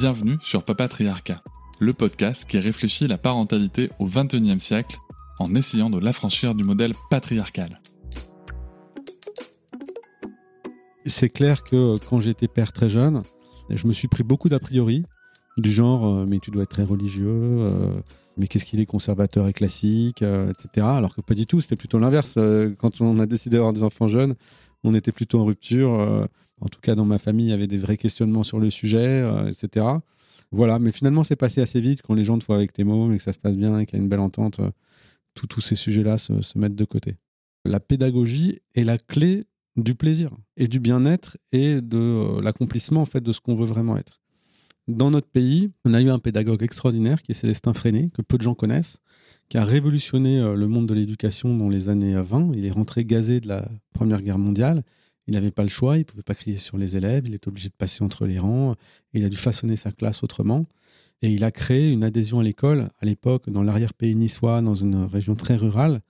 Bienvenue sur Papatriarcat, le podcast qui réfléchit la parentalité au XXIe siècle en essayant de l'affranchir du modèle patriarcal. C'est clair que quand j'étais père très jeune, je me suis pris beaucoup d'a priori, du genre euh, mais tu dois être très religieux, euh, mais qu'est-ce qu'il est conservateur et classique, euh, etc. Alors que pas du tout, c'était plutôt l'inverse. quand on a décidé d'avoir des enfants jeunes, on était plutôt en rupture en tout cas, dans ma famille, il y avait des vrais questionnements sur le sujet, euh, etc. Voilà, mais finalement, c'est passé assez vite quand les gens te voient avec tes mots, et que ça se passe bien et qu'il y a une belle entente. Euh, tous ces sujets-là se, mettent de côté. La pédagogie est la clé du plaisir et du bien-être et de euh, l'accomplissement en fait de ce qu'on veut vraiment être. Dans notre pays, on a eu un pédagogue extraordinaire qui est Célestin Freinet, que peu de gens connaissent, qui a révolutionné le monde de l'éducation dans les années 20. Il est rentré gazé de la Première Guerre mondiale il n'avait pas le choix, il ne pouvait pas crier sur les élèves, il était obligé de passer entre les rangs, il a dû façonner sa classe autrement. Et il a créé une adhésion à l'école, à l'époque, dans l'arrière-pays niçois, dans une région très rurale,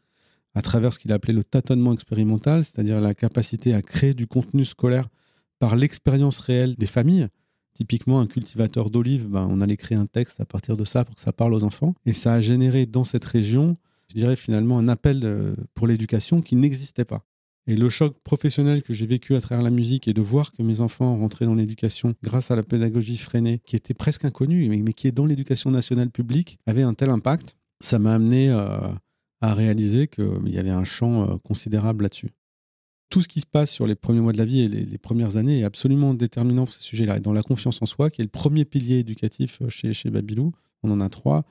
à travers ce qu'il appelait le tâtonnement expérimental, c'est-à-dire la capacité à créer du contenu scolaire par l'expérience réelle des familles. Typiquement, un cultivateur d'olives, ben, on allait créer un texte à partir de ça pour que ça parle aux enfants. Et ça a généré dans cette région, je dirais finalement, un appel pour l'éducation qui n'existait pas. Et le choc professionnel que j'ai vécu à travers la musique et de voir que mes enfants rentraient dans l'éducation grâce à la pédagogie freinée, qui était presque inconnue, mais, qui est dans l'éducation nationale publique, avait un tel impact, ça m'a amené euh, à réaliser qu'il y avait un champ euh, considérable là-dessus. Tout ce qui se passe sur les premiers mois de la vie et les, premières années est absolument déterminant pour ce sujet-là. Et dans la confiance en soi, qui est le premier pilier éducatif euh, chez, chez Babylou, on en a trois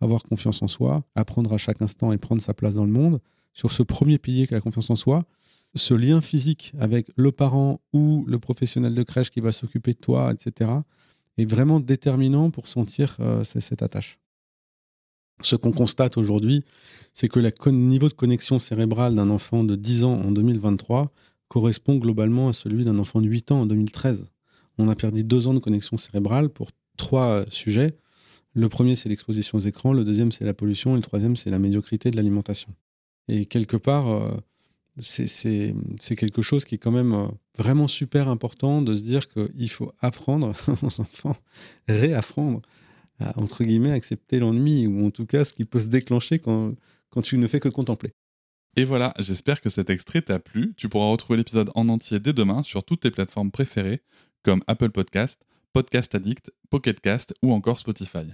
avoir confiance en soi, apprendre à chaque instant et prendre sa place dans le monde. Sur ce premier pilier qui est la confiance en soi, ce lien physique avec le parent ou le professionnel de crèche qui va s'occuper de toi, etc., est vraiment déterminant pour sentir euh, cette attache. Ce qu'on constate aujourd'hui, c'est que le niveau de connexion cérébrale d'un enfant de 10 ans en 2023 correspond globalement à celui d'un enfant de 8 ans en 2013. On a perdu deux ans de connexion cérébrale pour trois euh, sujets. Le premier, c'est l'exposition aux écrans, le deuxième, c'est la pollution, et le troisième, c'est la médiocrité de l'alimentation. Et quelque part, euh, c'est quelque chose qui est quand même euh, vraiment super important de se dire qu'il faut apprendre aux enfants, réapprendre entre guillemets, accepter l'ennui, ou en tout cas ce qui peut se déclencher quand, quand tu ne fais que contempler. Et voilà, j'espère que cet extrait t'a plu. Tu pourras retrouver l'épisode en entier dès demain sur toutes tes plateformes préférées, comme Apple Podcast, Podcast Addict, Pocket Cast ou encore Spotify.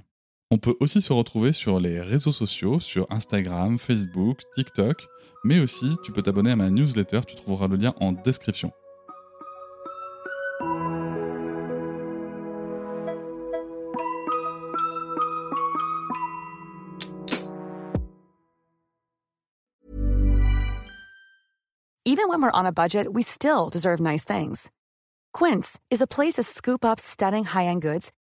On peut aussi se retrouver sur les réseaux sociaux, sur Instagram, Facebook, TikTok, mais aussi tu peux t'abonner à ma newsletter, tu trouveras le lien en description. Even when we're on a budget, we still deserve nice things. Quince is a place to scoop up stunning high-end goods